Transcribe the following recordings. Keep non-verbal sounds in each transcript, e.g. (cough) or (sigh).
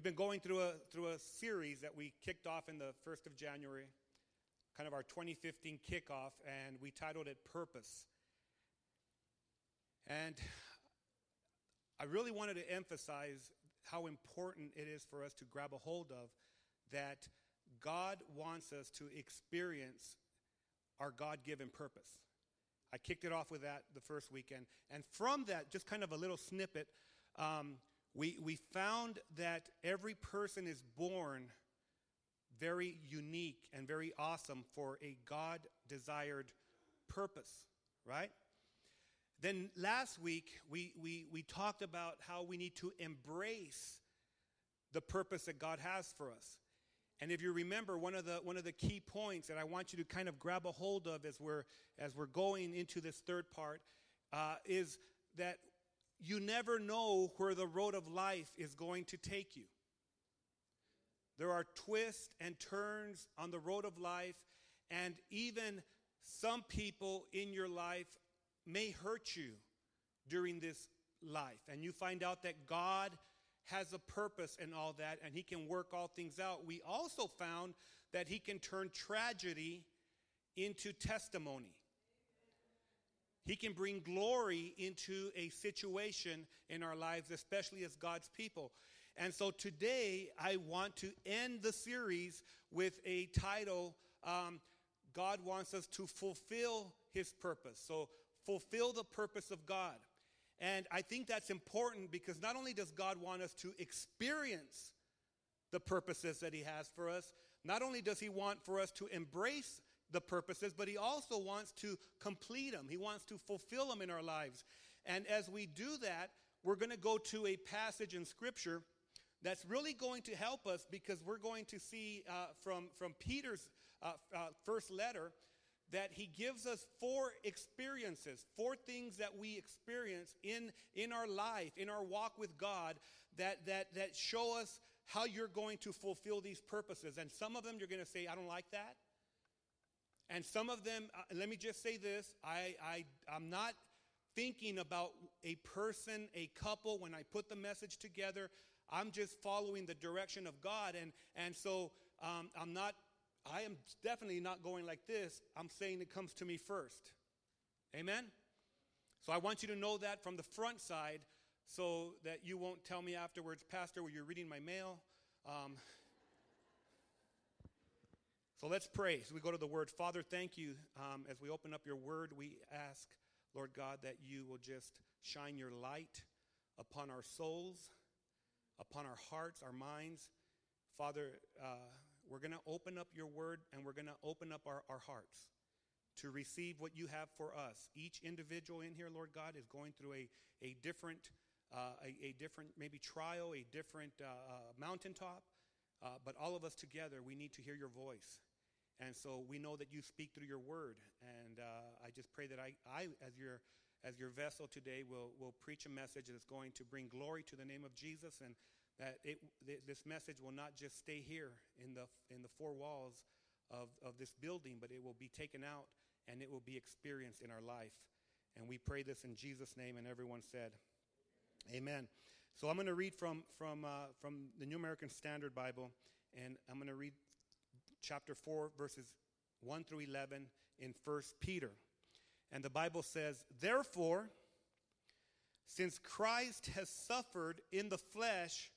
we've been going through a through a series that we kicked off in the 1st of January, kind of our 2015 kickoff, and we titled it Purpose. And I really wanted to emphasize how important it is for us to grab a hold of that God wants us to experience our God given purpose. I kicked it off with that the first weekend. And from that, just kind of a little snippet, um, we, we found that every person is born very unique and very awesome for a God desired purpose, right? Then last week, we, we, we talked about how we need to embrace the purpose that God has for us. And if you remember, one of the, one of the key points that I want you to kind of grab a hold of as we're, as we're going into this third part uh, is that you never know where the road of life is going to take you. There are twists and turns on the road of life, and even some people in your life may hurt you during this life. And you find out that God has a purpose in all that, and He can work all things out. We also found that He can turn tragedy into testimony. He can bring glory into a situation in our lives, especially as God's people. And so today, I want to end the series with a title um, God wants us to fulfill His purpose. So, fulfill the purpose of God. And I think that's important because not only does God want us to experience the purposes that He has for us, not only does He want for us to embrace the purposes, but He also wants to complete them. He wants to fulfill them in our lives. And as we do that, we're going to go to a passage in Scripture that's really going to help us because we're going to see uh, from, from Peter's uh, uh, first letter that he gives us four experiences, four things that we experience in, in our life, in our walk with God, that, that, that show us how you're going to fulfill these purposes. And some of them you're going to say, I don't like that. And some of them, uh, let me just say this I, I, I'm not thinking about a person, a couple, when I put the message together. I'm just following the direction of God. And, and so um, I'm not I am definitely not going like this. I'm saying it comes to me first. Amen? So I want you to know that from the front side so that you won't tell me afterwards, Pastor, were you reading my mail? Um, so let's pray. So we go to the word. Father, thank you. Um, as we open up your word, we ask, Lord God, that you will just shine your light upon our souls, upon our hearts, our minds. Father, uh, we're going to open up your word and we're going to open up our, our hearts to receive what you have for us. Each individual in here, Lord God, is going through a, a different, uh, a, a, different maybe trial, a different uh, uh, mountaintop. Uh, but all of us together, we need to hear your voice. And so we know that you speak through your word. And uh, I just pray that I, I as your as your vessel today will, will preach a message that's going to bring glory to the name of Jesus and that it, this message will not just stay here in the, in the four walls of, of this building, but it will be taken out and it will be experienced in our life. And we pray this in Jesus' name, and everyone said, Amen. So I'm going to read from, from, uh, from the New American Standard Bible, and I'm going to read chapter 4, verses 1 through 11 in 1 Peter. And the Bible says, Therefore, since Christ has suffered in the flesh,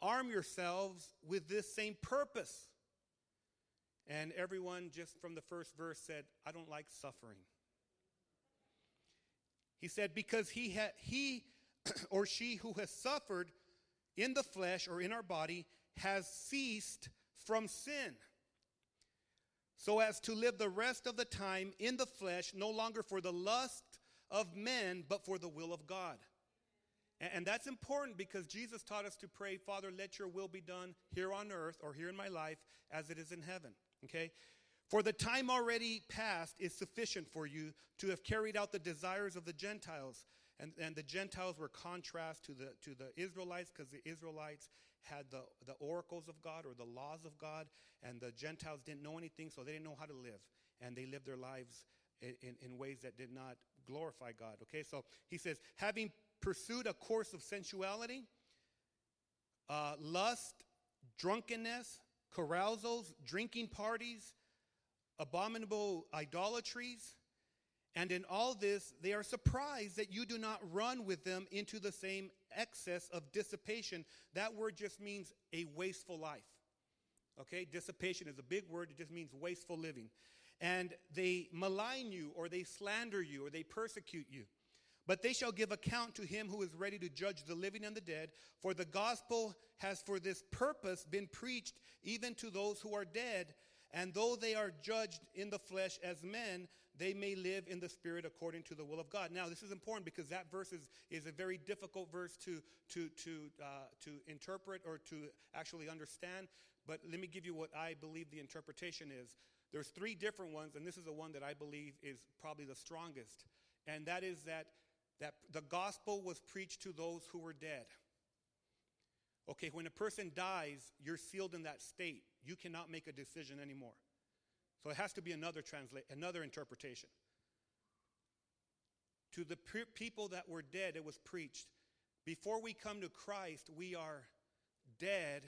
Arm yourselves with this same purpose. And everyone, just from the first verse, said, I don't like suffering. He said, Because he, ha- he (clears throat) or she who has suffered in the flesh or in our body has ceased from sin, so as to live the rest of the time in the flesh, no longer for the lust of men, but for the will of God. And, that's important because Jesus taught us to pray, Father, let your will be done here on earth or here in my life as it is in heaven. Okay? For the time already past is sufficient for you to have carried out the desires of the Gentiles. And, and the Gentiles were contrast to the, to the Israelites because the Israelites had the, the oracles of God or the laws of God, and the Gentiles didn't know anything, so they didn't know how to live. And they lived their lives in, in, ways that did not glorify God. Okay, so he says, having pursued a course of sensuality, uh, lust, drunkenness, carousals, drinking parties, abominable idolatries. And in all this, they are surprised that you do not run with them into the same excess of dissipation. That word just means a wasteful life. Okay, dissipation is a big word, it just means wasteful living. And they malign you, or they slander you, or they persecute you. But they shall give account to him who is ready to judge the living and the dead. For the gospel has for this purpose been preached even to those who are dead. And though they are judged in the flesh as men, they may live in the spirit according to the will of God. Now, this is important because that verse is, is a very difficult verse to, to, to, uh, to interpret or to actually understand. But let me give you what I believe the interpretation is. There's three different ones, and this is the one that I believe is probably the strongest. And that is that that the gospel was preached to those who were dead. Okay, when a person dies, you're sealed in that state. You cannot make a decision anymore. So it has to be another translate, another interpretation. To the pe- people that were dead, it was preached. Before we come to Christ, we are dead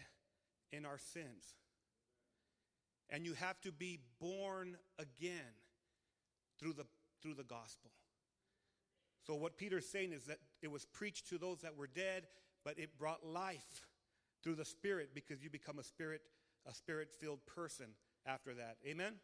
in our sins. And you have to be born again through the, through the gospel. So, what Peter's saying is that it was preached to those that were dead, but it brought life through the Spirit because you become a spirit, a spirit-filled person after that. Amen?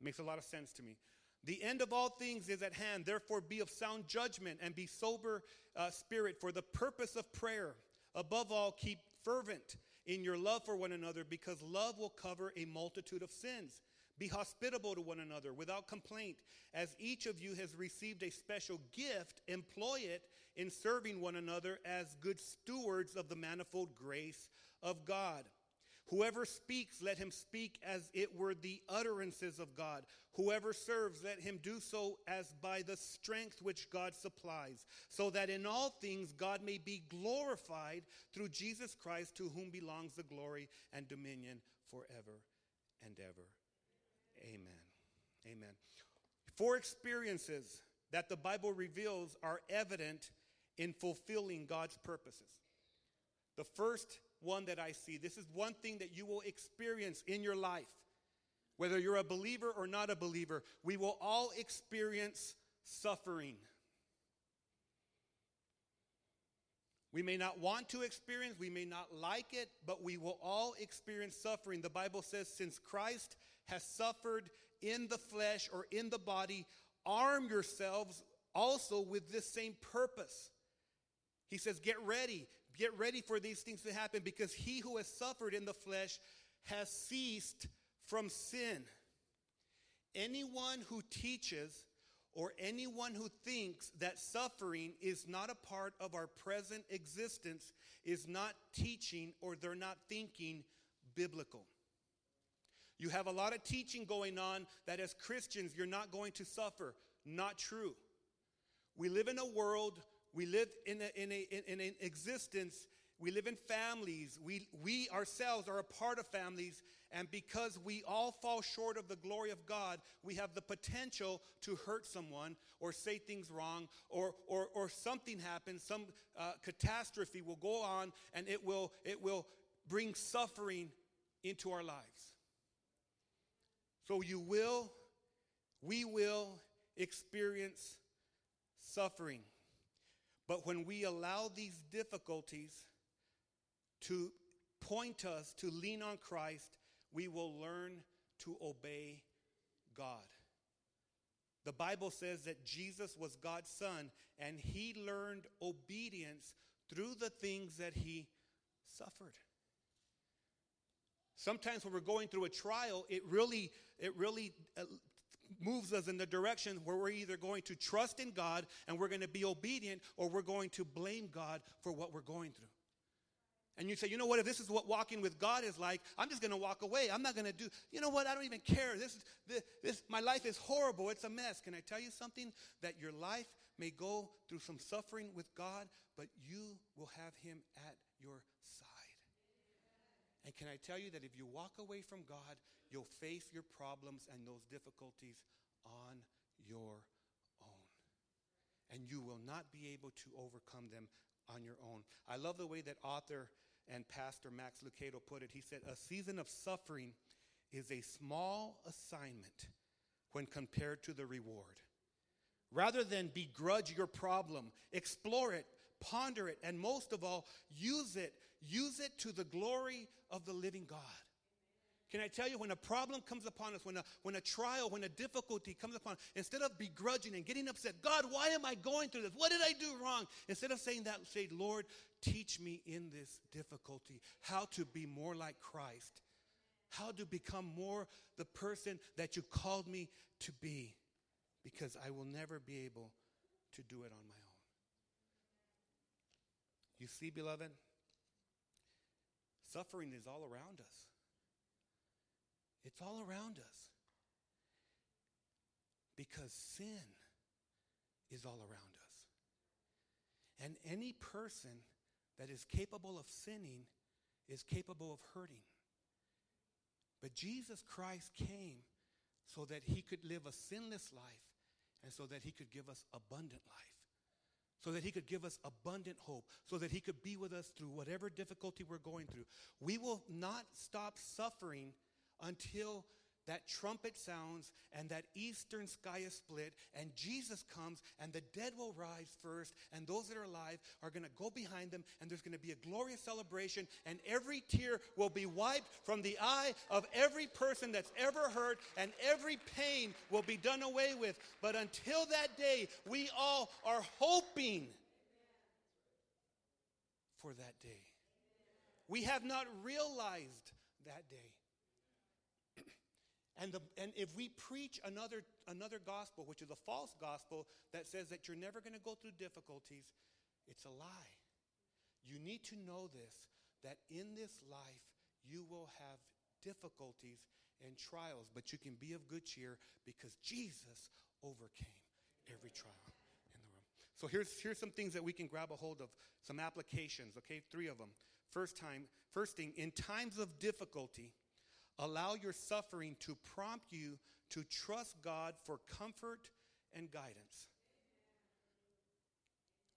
Makes a lot of sense to me. The end of all things is at hand. Therefore, be of sound judgment and be sober uh, spirit for the purpose of prayer. Above all, keep fervent in your love for one another because love will cover a multitude of sins. Be hospitable to one another without complaint. As each of you has received a special gift, employ it in serving one another as good stewards of the manifold grace of God. Whoever speaks, let him speak as it were the utterances of God. Whoever serves, let him do so as by the strength which God supplies, so that in all things God may be glorified through Jesus Christ, to whom belongs the glory and dominion forever and ever. Amen. Amen. Four experiences that the Bible reveals are evident in fulfilling God's purposes. The first one that I see, this is one thing that you will experience in your life. Whether you're a believer or not a believer, we will all experience suffering. We may not want to experience, we may not like it, but we will all experience suffering. The Bible says, since Christ has suffered in the flesh or in the body, arm yourselves also with this same purpose. He says, Get ready. Get ready for these things to happen because he who has suffered in the flesh has ceased from sin. Anyone who teaches or anyone who thinks that suffering is not a part of our present existence is not teaching or they're not thinking biblical. You have a lot of teaching going on that as Christians you're not going to suffer. Not true. We live in a world, we live in, a, in, a, in an existence, we live in families. We, we ourselves are a part of families, and because we all fall short of the glory of God, we have the potential to hurt someone or say things wrong, or, or, or something happens, some uh, catastrophe will go on, and it will, it will bring suffering into our lives. So you will, we will experience suffering. But when we allow these difficulties to point us to lean on Christ, we will learn to obey God. The Bible says that Jesus was God's son and he learned obedience through the things that he suffered. Sometimes when we're going through a trial, it really, it really uh, moves us in the direction where we're either going to trust in God and we're going to be obedient or we're going to blame God for what we're going through. And you say, you know what, if this is what walking with God is like, I'm just going to walk away. I'm not going to do, you know what, I don't even care. This is, this, this, my life is horrible. It's a mess. Can I tell you something? That your life may go through some suffering with God, but you will have Him at your side. And can I tell you that if you walk away from God, you'll face your problems and those difficulties on your own. And you will not be able to overcome them on your own. I love the way that author and pastor Max Lucado put it. He said, A season of suffering is a small assignment when compared to the reward. Rather than begrudge your problem, explore it, ponder it, and most of all, use it. Use it to the glory of the living God. Can I tell you, when a problem comes upon us, when a, when a trial, when a difficulty comes upon us, instead of begrudging and getting upset, God, why am I going through this? What did I do wrong? Instead of saying that, say, Lord, teach me in this difficulty how to be more like Christ, how to become more the person that you called me to be, because I will never be able to do it on my own. You see, beloved, suffering is all around us. It's all around us. Because sin is all around us. And any person that is capable of sinning is capable of hurting. But Jesus Christ came so that he could live a sinless life and so that he could give us abundant life. So that he could give us abundant hope, so that he could be with us through whatever difficulty we're going through. We will not stop suffering until that trumpet sounds and that eastern sky is split and Jesus comes and the dead will rise first and those that are alive are going to go behind them and there's going to be a glorious celebration and every tear will be wiped from the eye of every person that's ever hurt and every pain will be done away with. But until that day, we all are hoping for that day. We have not realized that day. And, the, and if we preach another, another gospel, which is a false gospel, that says that you're never going to go through difficulties, it's a lie. You need to know this that in this life, you will have difficulties and trials, but you can be of good cheer because Jesus overcame every trial in the room. So here's, here's some things that we can grab a hold of, some applications, okay? Three of them. First time, first thing, in times of difficulty, Allow your suffering to prompt you to trust God for comfort and guidance.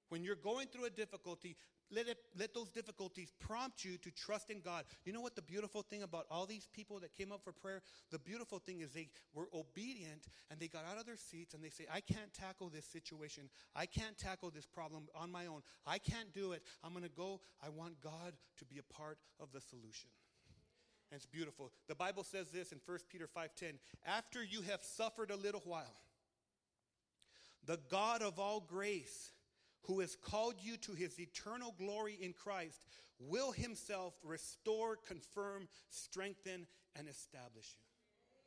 When you're going through a difficulty, let, it, let those difficulties prompt you to trust in God. You know what the beautiful thing about all these people that came up for prayer? The beautiful thing is they were obedient and they got out of their seats and they say, I can't tackle this situation. I can't tackle this problem on my own. I can't do it. I'm going to go. I want God to be a part of the solution. And it's beautiful. The Bible says this in 1 Peter 5:10, "After you have suffered a little while, the God of all grace, who has called you to his eternal glory in Christ, will himself restore, confirm, strengthen, and establish you.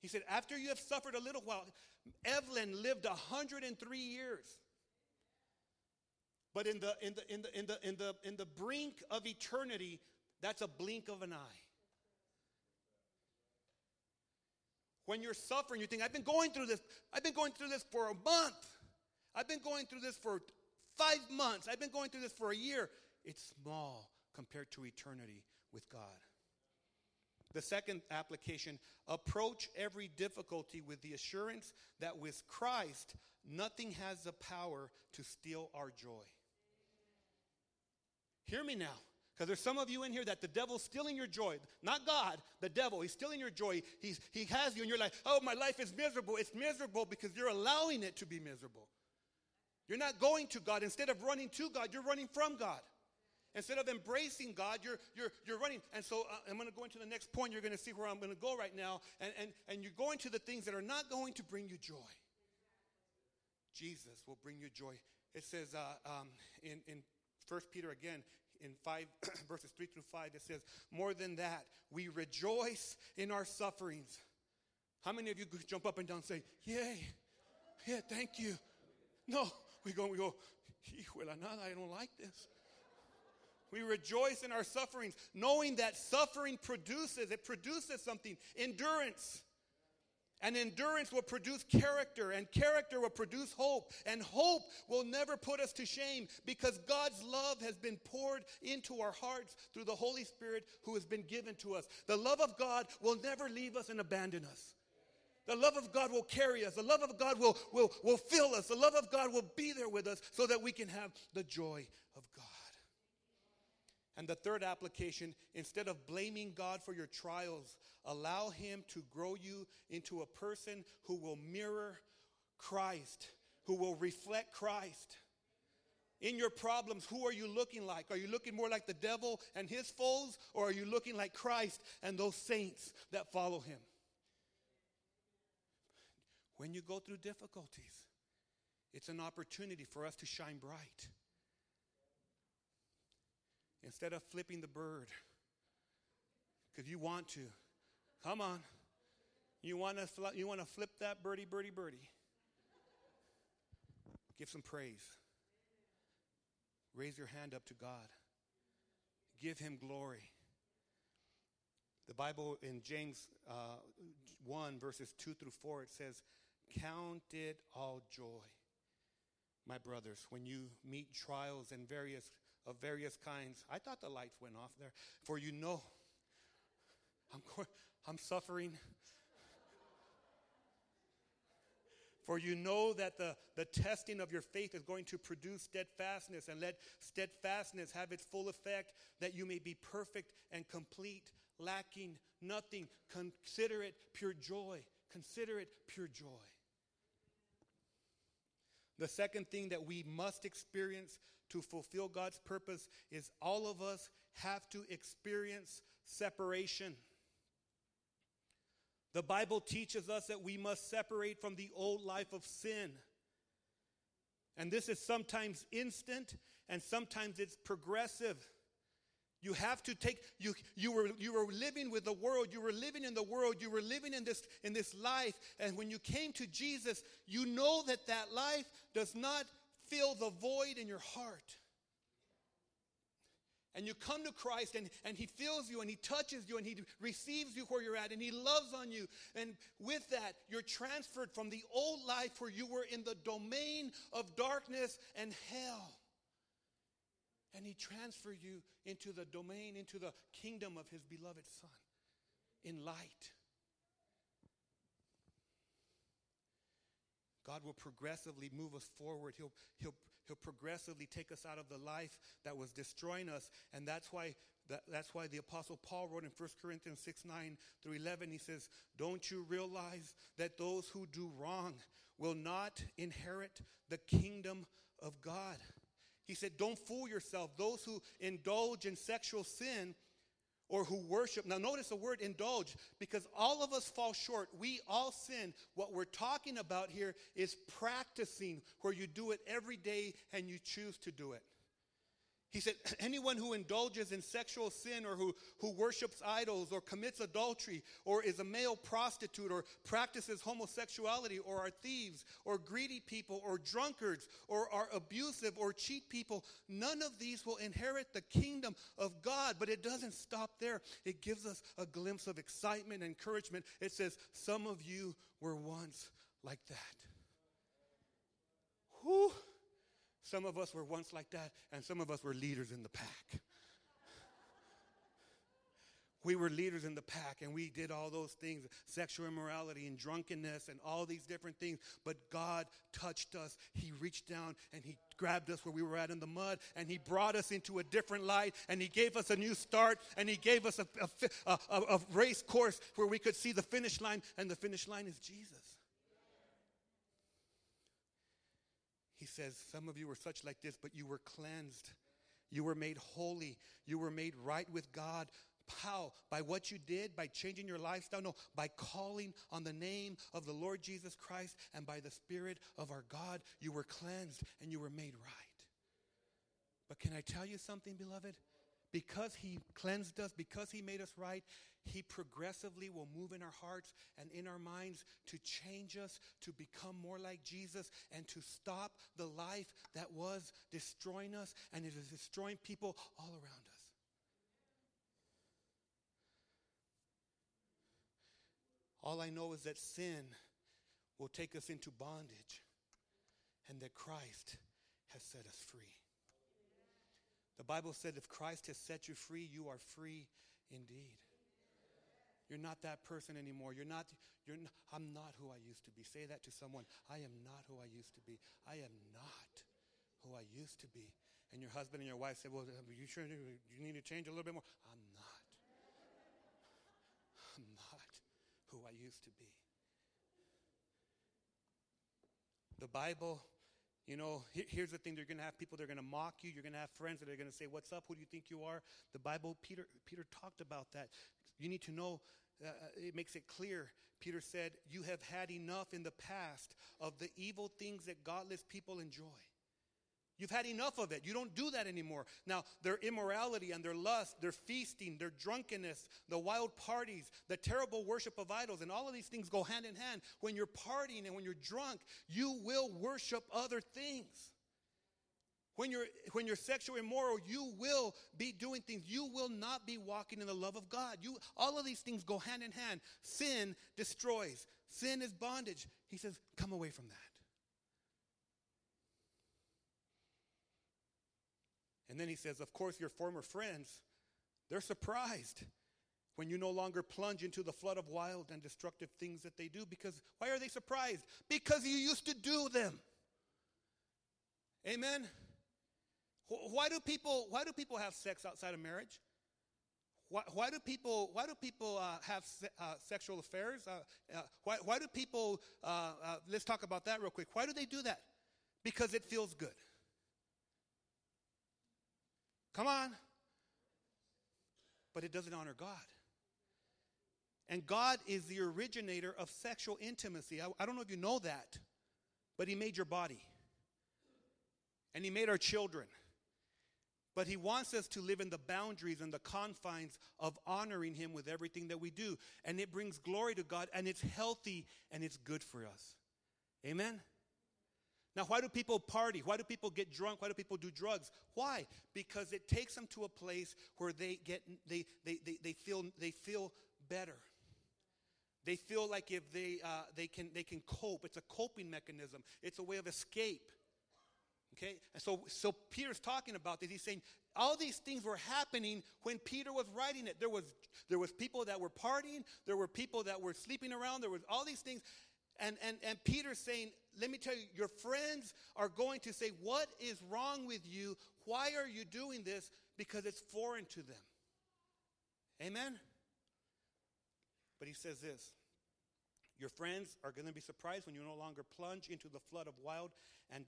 He said, after you have suffered a little while, Evelyn lived 103 years. But in the, in the, in the, in the, in the, in the brink of eternity, that's a blink of an eye. When you're suffering, you think, I've been going through this. I've been going through this for a month. I've been going through this for five months. I've been going through this for a year. It's small compared to eternity with God. The second application approach every difficulty with the assurance that with Christ, nothing has the power to steal our joy. Hear me now. Because there's some of you in here that the devil's stealing your joy. Not God, the devil. He's stealing your joy. He's, he has you, and you're like, oh, my life is miserable. It's miserable because you're allowing it to be miserable. You're not going to God. Instead of running to God, you're running from God. Instead of embracing God, you're, you're, you're running. And so uh, I'm going to go into the next point. You're going to see where I'm going to go right now. And, and, and you're going to the things that are not going to bring you joy. Jesus will bring you joy. It says uh, um, in, in 1 Peter again, in 5 (clears throat) verses 3 through 5 it says more than that we rejoice in our sufferings How many of you jump up and down and say, Yay, yeah, thank you? No, we go, we go, Hijuela nada, I don't like this. We rejoice in our sufferings, knowing that suffering produces, it produces something endurance. And endurance will produce character, and character will produce hope. And hope will never put us to shame because God's love has been poured into our hearts through the Holy Spirit who has been given to us. The love of God will never leave us and abandon us. The love of God will carry us. The love of God will, will, will fill us. The love of God will be there with us so that we can have the joy of God. And the third application, instead of blaming God for your trials, allow Him to grow you into a person who will mirror Christ, who will reflect Christ. In your problems, who are you looking like? Are you looking more like the devil and his foes, or are you looking like Christ and those saints that follow Him? When you go through difficulties, it's an opportunity for us to shine bright. Instead of flipping the bird, because you want to, come on. You want to fl- you want to flip that birdie, birdie, birdie. Give some praise. Raise your hand up to God. Give Him glory. The Bible in James uh, 1, verses 2 through 4, it says, Count it all joy, my brothers, when you meet trials and various of various kinds. I thought the lights went off there. For you know, I'm, I'm suffering. For you know that the, the testing of your faith is going to produce steadfastness, and let steadfastness have its full effect, that you may be perfect and complete, lacking nothing. Consider it pure joy. Consider it pure joy. The second thing that we must experience to fulfill God's purpose is all of us have to experience separation. The Bible teaches us that we must separate from the old life of sin. And this is sometimes instant and sometimes it's progressive. You have to take you you were you were living with the world, you were living in the world, you were living in this in this life and when you came to Jesus, you know that that life does not fill the void in your heart. And you come to Christ and, and He fills you and He touches you and He receives you where you're at and He loves on you. And with that, you're transferred from the old life where you were in the domain of darkness and hell and he transferred you into the domain, into the kingdom of his beloved Son in light. God will progressively move us forward. He'll, he'll, he'll progressively take us out of the life that was destroying us. And that's why, that, that's why the Apostle Paul wrote in 1 Corinthians 6 9 through 11, he says, Don't you realize that those who do wrong will not inherit the kingdom of God? He said, Don't fool yourself. Those who indulge in sexual sin or who worship. Now, notice the word indulge because all of us fall short. We all sin. What we're talking about here is practicing where you do it every day and you choose to do it. He said, (clears throat) anyone who indulges in sexual sin or who, who worships idols or commits adultery or is a male prostitute or practices homosexuality or are thieves or greedy people or drunkards or are abusive or cheat people, none of these will inherit the kingdom of God. But it doesn't stop there. It gives us a glimpse of excitement encouragement. It says, some of you were once like that. Whew. Some of us were once like that, and some of us were leaders in the pack. we were leaders in the pack and we did all those things sexual immorality and drunkenness and all these different things. But god touched us. He reached down and he grabbed us where we were at in the mud and he brought us into a different light and he gave us a new start and he gave us a, a, a, a race course where we could see the finish line and the finish line is jesus He says, Some of you were such like this, but you were cleansed. You were made holy. You were made right with God. How? By what you did, by changing your lifestyle? No, by calling on the name of the Lord Jesus Christ and by the Spirit of our God, you were cleansed and you were made right. But can I tell you something, beloved? Because He cleansed us, because He made us right, He progressively will move in our hearts and in our minds to change us, to become more like Jesus, and to stop the life that was destroying us and it is destroying people all around us. All I know is that sin will take us into bondage and that Christ has set us free. The Bible said if Christ has set you free, you are free indeed. You're not that person anymore. You're not, you're not, I'm not who I used to be. Say that to someone. I am not who I used to be. I am not who I used to be. And your husband and your wife say, Well, you sure you need to change a little bit more? I'm not. I'm not who I used to be. The Bible you know, here's the thing: you're going to have people that are going to mock you. You're going to have friends that are going to say, "What's up? Who do you think you are?" The Bible, Peter, Peter talked about that. You need to know. Uh, it makes it clear. Peter said, "You have had enough in the past of the evil things that godless people enjoy." You've had enough of it. You don't do that anymore. Now, their immorality and their lust, their feasting, their drunkenness, the wild parties, the terrible worship of idols, and all of these things go hand in hand. When you're partying and when you're drunk, you will worship other things. When you're, when you're sexually immoral, you will be doing things. You will not be walking in the love of God. You, all of these things go hand in hand. Sin destroys, sin is bondage. He says, come away from that. And then he says, Of course, your former friends, they're surprised when you no longer plunge into the flood of wild and destructive things that they do. Because why are they surprised? Because you used to do them. Amen. Why do people why do people have sex outside of marriage? Why, why do people why do people uh, have se- uh, sexual affairs? Uh, uh why, why do people uh, uh, let's talk about that real quick. Why do they do that? Because it feels good. Come on. But it doesn't honor God. And God is the originator of sexual intimacy. I, I, don't know if you know that, but He made your body. And He made our children. But He wants us to live in the boundaries and the confines of honoring Him with everything that we do. And it brings glory to God, and it's healthy and it's good for us. Amen? Now, why do people party? Why do people get drunk? Why do people do drugs? Why? Because it takes them to a place where they get they they they, they feel they feel better. They feel like if they uh, they can they can cope. It's a coping mechanism. It's a way of escape. Okay, and so so Peter's talking about this. He's saying all these things were happening when Peter was writing it. There was there was people that were partying. There were people that were sleeping around. There was all these things, and, and, and Peter's saying, let me tell you, your friends are going to say, What is wrong with you? Why are you doing this? Because it's foreign to them. Amen? But he says this Your friends are going to be surprised when you no longer plunge into the flood of wild and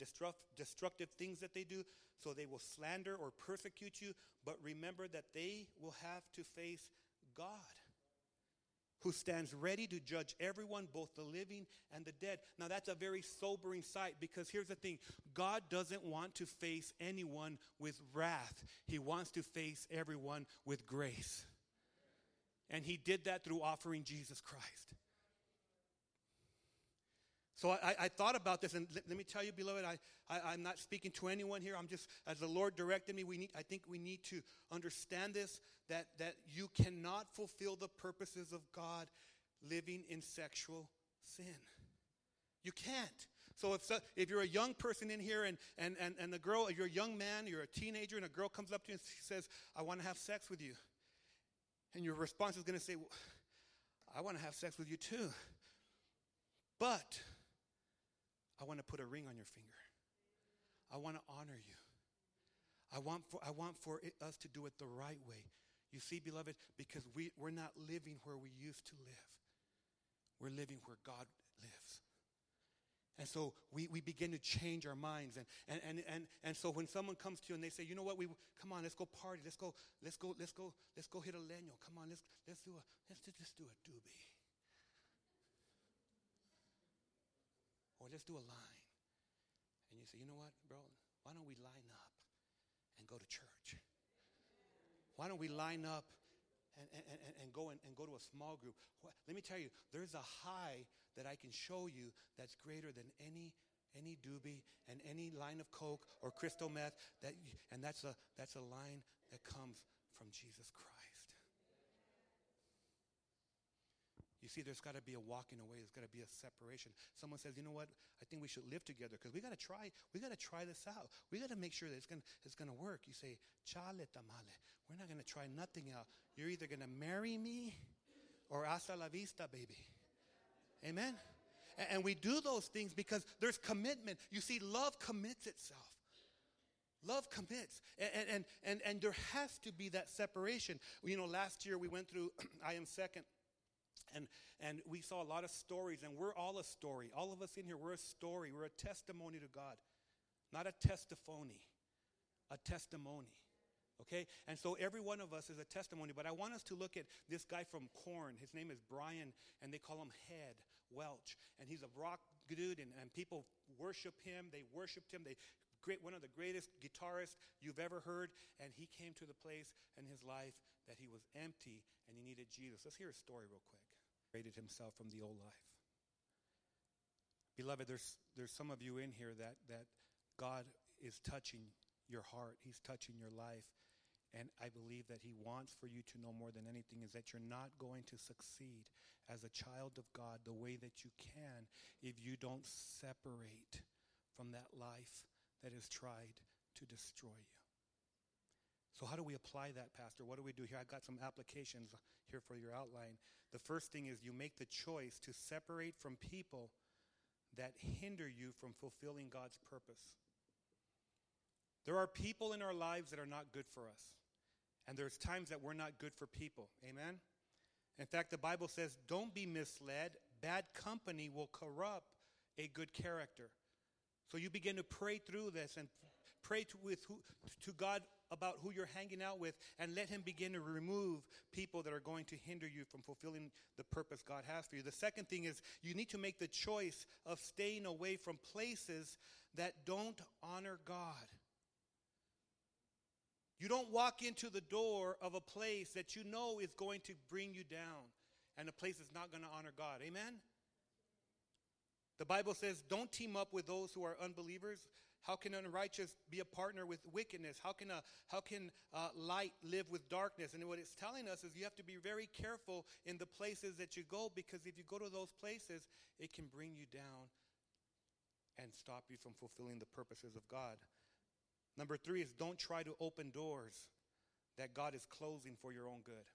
destructive things that they do. So they will slander or persecute you. But remember that they will have to face God who stands ready to judge everyone, both the living and the dead. Now, that's a very sobering sight because here's the thing God doesn't want to face anyone with wrath, He wants to face everyone with grace. And He did that through offering Jesus Christ. So I, I, thought about this, and let, let me tell you, beloved, I, I, am not speaking to anyone here. I'm just, as the Lord directed me, we need, I think we need to understand this that, that you cannot fulfill the purposes of God living in sexual sin. You can't. So if, so, if you're a young person in here and, and, and, and the girl, if you're a young man, you're a teenager, and a girl comes up to you and she says, I want to have sex with you. And your response is going to say, well, I want to have sex with you too. But I want to put a ring on your finger. I want to honor you. I want for, I want for it, us to do it the right way. You see, beloved, because we, we're not living where we used to live. We're living where God lives. And so we, we begin to change our minds. And, and, and, and, and so when someone comes to you and they say, you know what, we come on, let's go party, let's go, let's go, let's go, let's go hit a leño. Come on, let's let's do a let's just do a doobie. Or let's do a line. And you say, you know what, bro? Why don't we line up and go to church? Why don't we line up and, and, and, go and, and go to a small group? Let me tell you, there's a high that I can show you that's greater than any any doobie and any line of coke or crystal meth that and that's a that's a line that comes from Jesus Christ. You see, there's got to be a walking away. There's got to be a separation. Someone says, you know what? I think we should live together because we got to try. We got to try this out. We got to make sure that it's going it's to work. You say, chale tamale. We're not going to try nothing out. You're either going to marry me or hasta la vista, baby. Amen? And, and we do those things because there's commitment. You see, love commits itself. Love commits. And, and, and, and there has to be that separation. You know, last year we went through (clears throat) I Am Second and, and we saw a lot of stories, and we're all a story. All of us in here, we're a story. We're a testimony to God. Not a testimony, a testimony. Okay? And so every one of us is a testimony. But I want us to look at this guy from Korn. His name is Brian, and they call him Head Welch. And he's a rock dude, and, and people worship him. They worshiped him. They great, one of the greatest guitarists you've ever heard. And he came to the place in his life that he was empty and he needed Jesus. Let's hear his story real quick. Rated himself from the old life. Beloved, there's, there's some of you in here that, that God is touching your heart. He's touching your life. And I believe that He wants for you to know more than anything is that you're not going to succeed as a child of God the way that you can if you don't separate from that life that has tried to destroy you. So, how do we apply that, Pastor? What do we do here? I got some applications here for your outline. The first thing is you make the choice to separate from people that hinder you from fulfilling God's purpose. There are people in our lives that are not good for us, and there's times that we're not good for people. Amen? In fact, the Bible says, don't be misled. Bad company will corrupt a good character. So you begin to pray through this and pray to, with who, to God about who you're hanging out with and let Him begin to remove people that are going to hinder you from fulfilling the purpose God has for you. The second thing is you need to make the choice of staying away from places that don't honor God. You don't walk into the door of a place that you know is going to bring you down and a place that's not going to honor God. Amen? The Bible says, don't team up with those who are unbelievers. How can unrighteous be a partner with wickedness? How can, a, how can uh, light live with darkness? And what it's telling us is you have to be very careful in the places that you go because if you go to those places, it can bring you down and stop you from fulfilling the purposes of God. Number three is don't try to open doors that God is closing for your own good.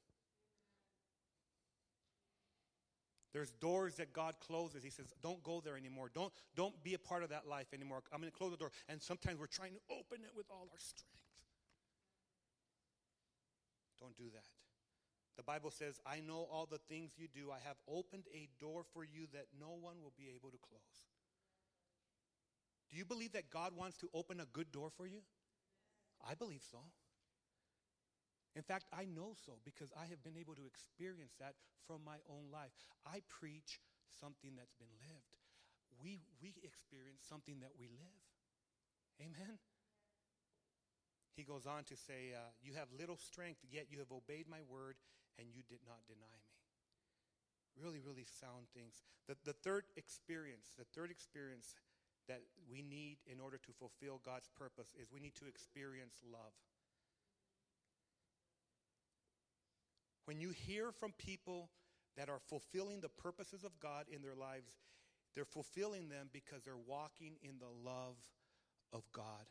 There's doors that God closes. He says, don't go there anymore. Don't, don't be a part of that life anymore. I'm going to close the door. And sometimes we're trying to open it with all our strength. Don't do that. The Bible says, I know all the things you do. I have opened a door for you that no one will be able to close. Do you believe that God wants to open a good door for you? I believe so. In fact, I know so because I have been able to experience that from my own life. I preach something that's been lived. We, we experience something that we live. Amen? He goes on to say, uh, You have little strength, yet you have obeyed my word, and you did not deny me. Really, really sound things. The, the third experience, the third experience that we need in order to fulfill God's purpose is we need to experience love. When you hear from people that are fulfilling the purposes of God in their lives, they're fulfilling them because they're walking in the love of God.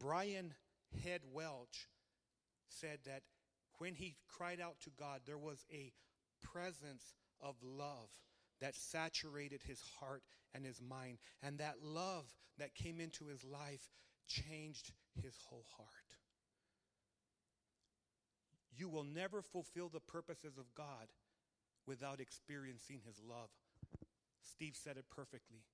Brian Head Welch said that when he cried out to God, there was a presence of love that saturated his heart and his mind. And that love that came into his life changed his whole heart. You will never fulfill the purposes of God without experiencing his love. Steve said it perfectly.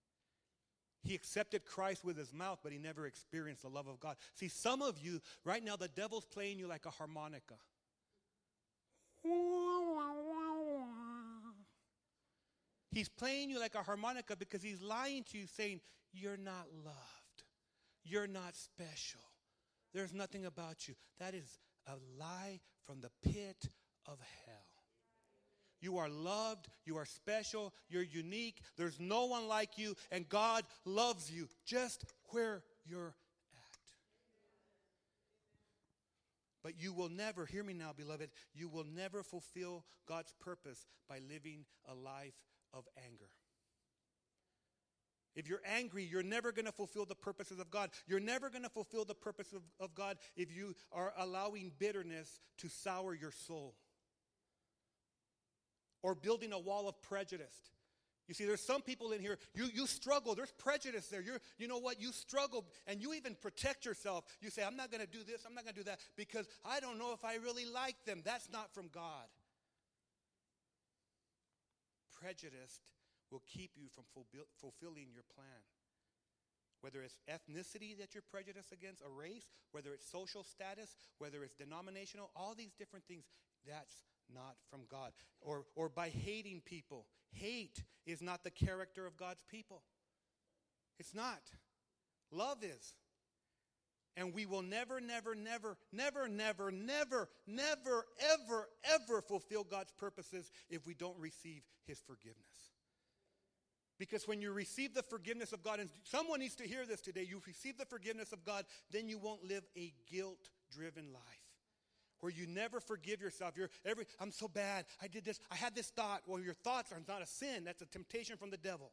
He accepted Christ with his mouth, but he never experienced the love of God. See, some of you, right now, the devil's playing you like a harmonica. He's playing you like a harmonica because he's lying to you, saying, You're not loved. You're not special. There's nothing about you. That is a lie from the pit of hell. You are loved. You are special. You're unique. There's no one like you. And God loves you just where you're at. But you will never, hear me now, beloved, you will never fulfill God's purpose by living a life of anger. If you're angry, you're never going to fulfill the purposes of God. You're never going to fulfill the purpose of, of God if you are allowing bitterness to sour your soul or building a wall of prejudice. You see, there's some people in here, you, you struggle. There's prejudice there. You're, you know what? You struggle and you even protect yourself. You say, I'm not going to do this, I'm not going to do that because I don't know if I really like them. That's not from God. Prejudice will keep you from fulfilling your plan. Whether it's ethnicity that you're prejudiced against, a race, whether it's social status, whether it's denominational, all these different things, that's not from God. Or, or by hating people. Hate is not the character of God's people. It's not. Love is. And we will never, never, never, never, never, never, never, ever, ever fulfill God's purposes if we don't receive His forgiveness. Because when you receive the forgiveness of God, and someone needs to hear this today, you receive the forgiveness of God, then you won't live a guilt driven life. Where you never forgive yourself. You're every, I'm so bad. I did this. I had this thought. Well, your thoughts are not a sin. That's a temptation from the devil.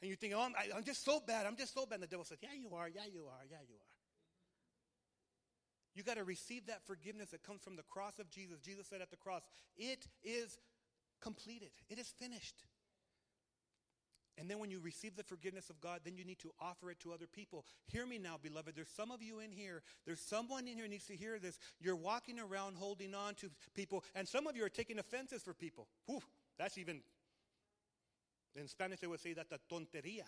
And you think, oh, I'm, I, I'm just so bad. I'm just so bad. And the devil says, yeah, you are. Yeah, you are. Yeah, you are. You got to receive that forgiveness that comes from the cross of Jesus. Jesus said at the cross, it is completed. It is finished. And then when you receive the forgiveness of God, then you need to offer it to other people. Hear me now, beloved. There's some of you in here. There's someone in here needs to hear this. You're walking around holding on to people, and some of you are taking offenses for people. Whew, that's even, in Spanish they would say that the tonteria.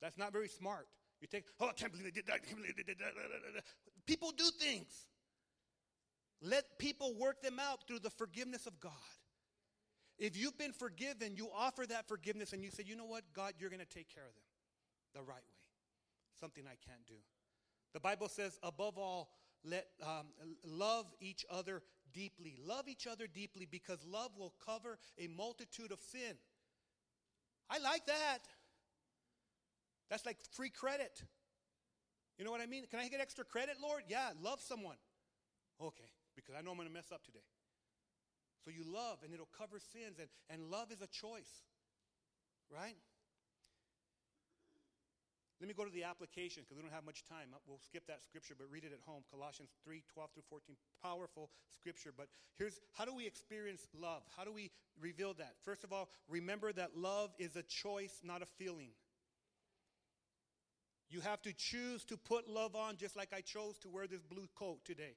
That's not very smart. You take, oh, I can't believe they did that. I can't believe they did that. People do things. Let people work them out through the forgiveness of God. If you've been forgiven, you offer that forgiveness and you say, you know what, God, you're going to take care of them the right way. Something I can't do. The Bible says, above all, let um, love each other deeply. Love each other deeply because love will cover a multitude of sin. I like that. That's like free credit. You know what I mean? Can I get extra credit, Lord? Yeah, love someone. Okay, because I know I'm going to mess up today. So you love, and it'll cover sins, and, and love is a choice, right? Let me go to the application because we don't have much time. Uh, we'll skip that scripture, but read it at home. Colossians 3 12 through 14. Powerful scripture. But here's how do we experience love? How do we reveal that? First of all, remember that love is a choice, not a feeling. You have to choose to put love on just like I chose to wear this blue coat today.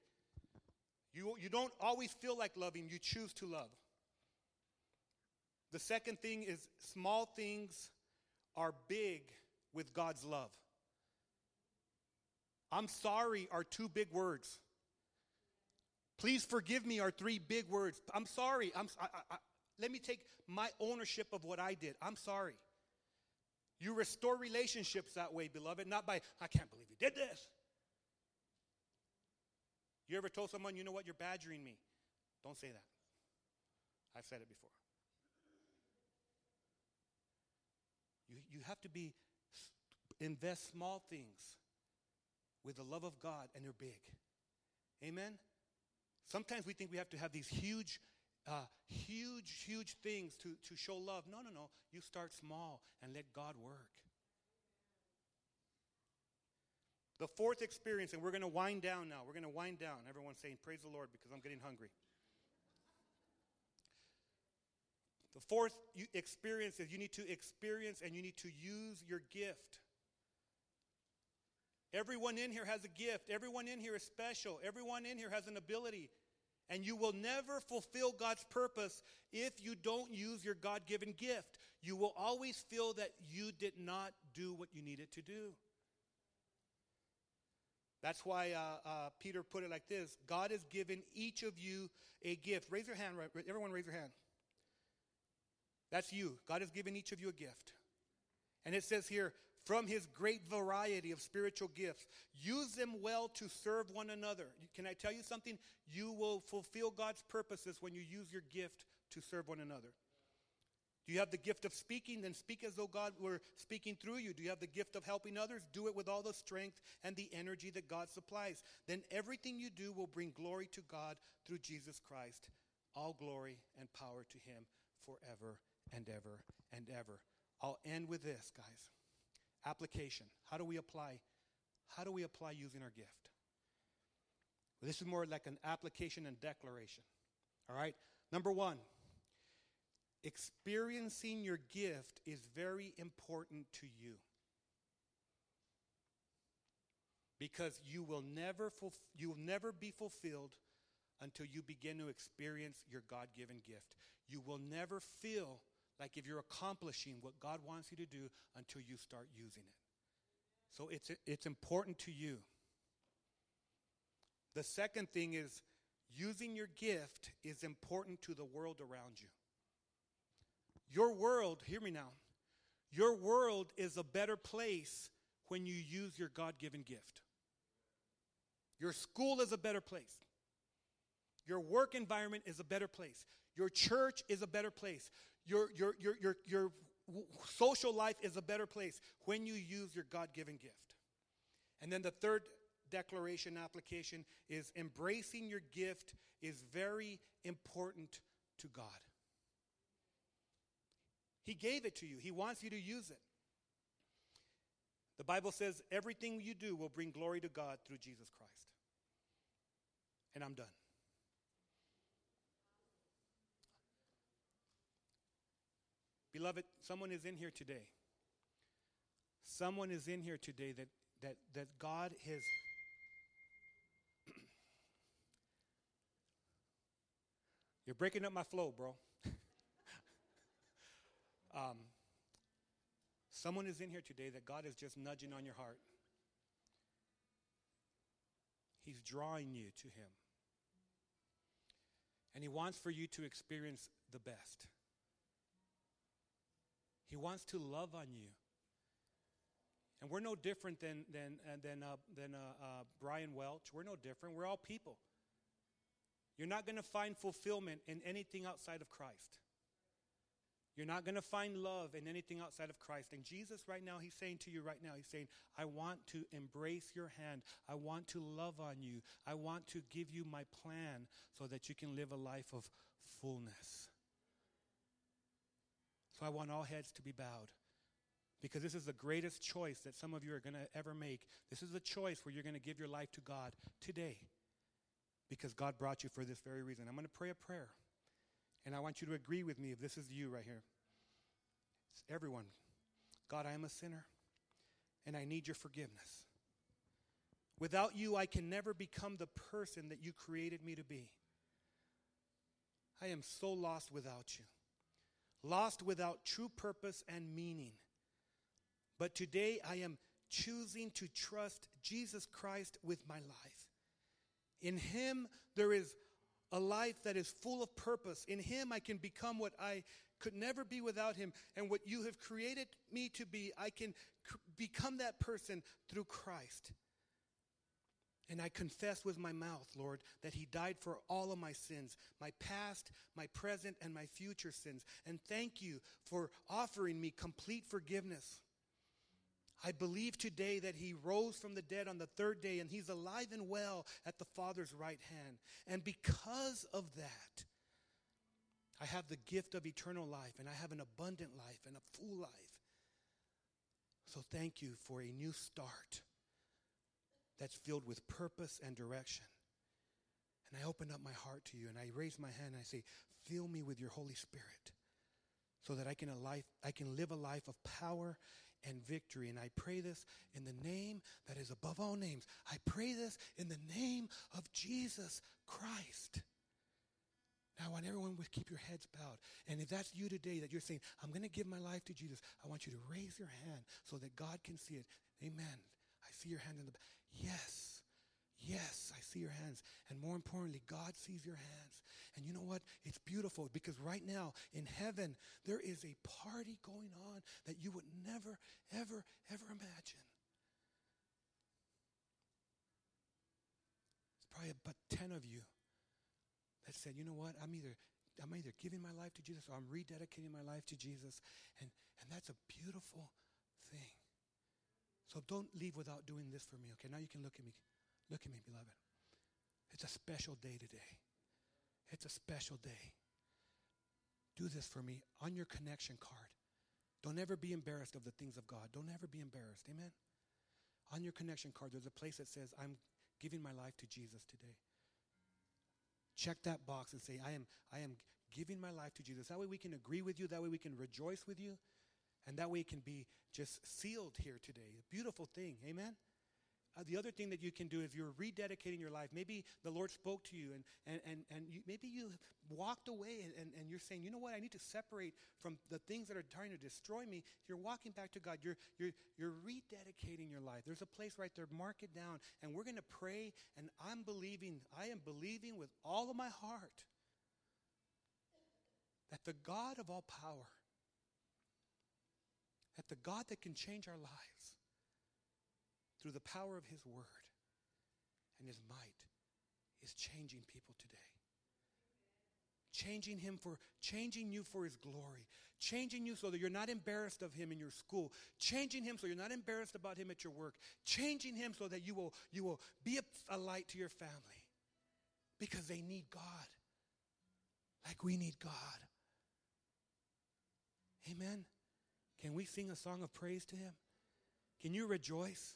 You, you don't always feel like loving, you choose to love. The second thing is small things are big with God's love. I'm sorry are two big words. Please forgive me are three big words. I'm sorry. I'm, I, I, let me take my ownership of what I did. I'm sorry. You restore relationships that way, beloved, not by, I can't believe you did this. You ever told someone, you know what, you're badgering me? Don't say that. I've said it before. You, you have to be, invest small things with the love of God, and they're big. Amen? Sometimes we think we have to have these huge, uh, huge, huge things to, to show love. No, no, no. You start small and let God work. The fourth experience, and we're going to wind down now. We're going to wind down. Everyone's saying, Praise the Lord, because I'm getting hungry. The fourth experience is you need to experience and you need to use your gift. Everyone in here has a gift. Everyone in here is special. Everyone in here has an ability. And you will never fulfill God's purpose if you don't use your God given gift. You will always feel that you did not do what you needed to do. That's why uh, uh, Peter put it like this God has given each of you a gift. Raise your hand, everyone, raise your hand. That's you. God has given each of you a gift. And it says here, from his great variety of spiritual gifts. Use them well to serve one another. Can I tell you something? You will fulfill God's purposes when you use your gift to serve one another. Do you have the gift of speaking? Then speak as though God were speaking through you. Do you have the gift of helping others? Do it with all the strength and the energy that God supplies. Then everything you do will bring glory to God through Jesus Christ. All glory and power to him forever and ever and ever. I'll end with this, guys. Application. How do we apply? How do we apply using our gift? This is more like an application and declaration. All right? Number one, experiencing your gift is very important to you. Because you will never fulf- you will never be fulfilled until you begin to experience your God-given gift. You will never feel like if you're accomplishing what God wants you to do until you start using it. So it's, it's important to you. The second thing is using your gift is important to the world around you. Your world, hear me now, your world is a better place when you use your God given gift. Your school is a better place. Your work environment is a better place. Your church is a better place. Your, your, your, your, your social life is a better place when you use your God given gift. And then the third declaration application is embracing your gift is very important to God. He gave it to you, He wants you to use it. The Bible says everything you do will bring glory to God through Jesus Christ. And I'm done. Beloved, someone is in here today. Someone is in here today that, that, that God has. (clears throat) You're breaking up my flow, bro. Um, someone is in here today that God is just nudging on your heart. He's drawing you to Him. And He wants for you to experience the best. He wants to love on you. And we're no different than, than, uh, than, uh, than uh, uh, Brian Welch. We're no different. We're all people. You're not going to find fulfillment in anything outside of Christ. You're not going to find love in anything outside of Christ. And Jesus, right now, He's saying to you right now, He's saying, I want to embrace your hand. I want to love on you. I want to give you my plan so that you can live a life of fullness. So I want all heads to be bowed. Because this is the greatest choice that some of you are going to ever make. This is a choice where you're going to give your life to God today. Because God brought you for this very reason. I'm going to pray a prayer. And I want you to agree with me if this is you right here. It's everyone. God, I am a sinner. And I need your forgiveness. Without you, I can never become the person that you created me to be. I am so lost without you lost without true purpose and meaning. But today I am choosing to trust Jesus Christ with my life. In Him, there is a life that is full of purpose. In Him, I can become what I could never be without Him. And what you have created me to be, I can become that person through Christ. And I confess with my mouth, Lord, that He died for all of my sins, my past, my present, and my future sins. And thank you for offering me complete forgiveness. I believe today that He rose from the dead on the third day and He's alive and well at the Father's right hand. And because of that, I have the gift of eternal life and I have an abundant life and a full life. So thank you for a new start that's filled with purpose and direction. And I open up my heart to you and I raise my hand and I say, Fill me with your Holy Spirit so that I can, a life, I can live a life of power and victory. And I pray this in the name that is above all names. I pray this in the name of Jesus Christ. Now, I want everyone to keep your heads bowed. And if that's you today that you're saying, I'm going to give my life to Jesus, I want you to raise your hand so that God can see it. Amen. I see your hand in the back. Yes. Yes, I see your hands. And more importantly, God sees your hands. And you know what? It's beautiful. because right now in heaven, there is a party going on that you would never, ever, ever imagine. It's probably about 10 of you that said, you know what, I'm either I'm either giving my life to Jesus or I'm rededicating my life to Jesus. And, and that's a beautiful thing. So don't leave without doing this for me. Okay, now you can look at me. Look at me, beloved. It's a special day today. It's a special day. Do this for me on your connection card. Don't ever be embarrassed of the things of God. Don't ever be embarrassed. Amen? On your connection card, there's a place that says, I'm giving my life to Jesus today. Check that box and say, I am, I am giving my life to Jesus. That way we can agree with you. That way we can rejoice with you. And that way it can be just sealed here today. A beautiful thing. Amen? Uh, the other thing that you can do if you're rededicating your life, maybe the Lord spoke to you and, and, and, and you, maybe you walked away and, and, and, you're saying, you know what, I need to separate from the things that are trying to destroy me. You're walking back to God. You're, you're, you're rededicating your life. There's a place right there. Mark it down. And we're going to pray. And I'm believing, I am believing with all of my heart that the God of all power, that the God that can change our lives, through the power of His Word and His might, is changing people today. Changing him for changing you for his glory. Changing you so that you're not embarrassed of him in your school. Changing him so you're not embarrassed about him at your work. Changing him so that you will you will be a, a light to your family. Because they need God. Like we need God. Amen. Can we sing a song of praise to him? Can you rejoice?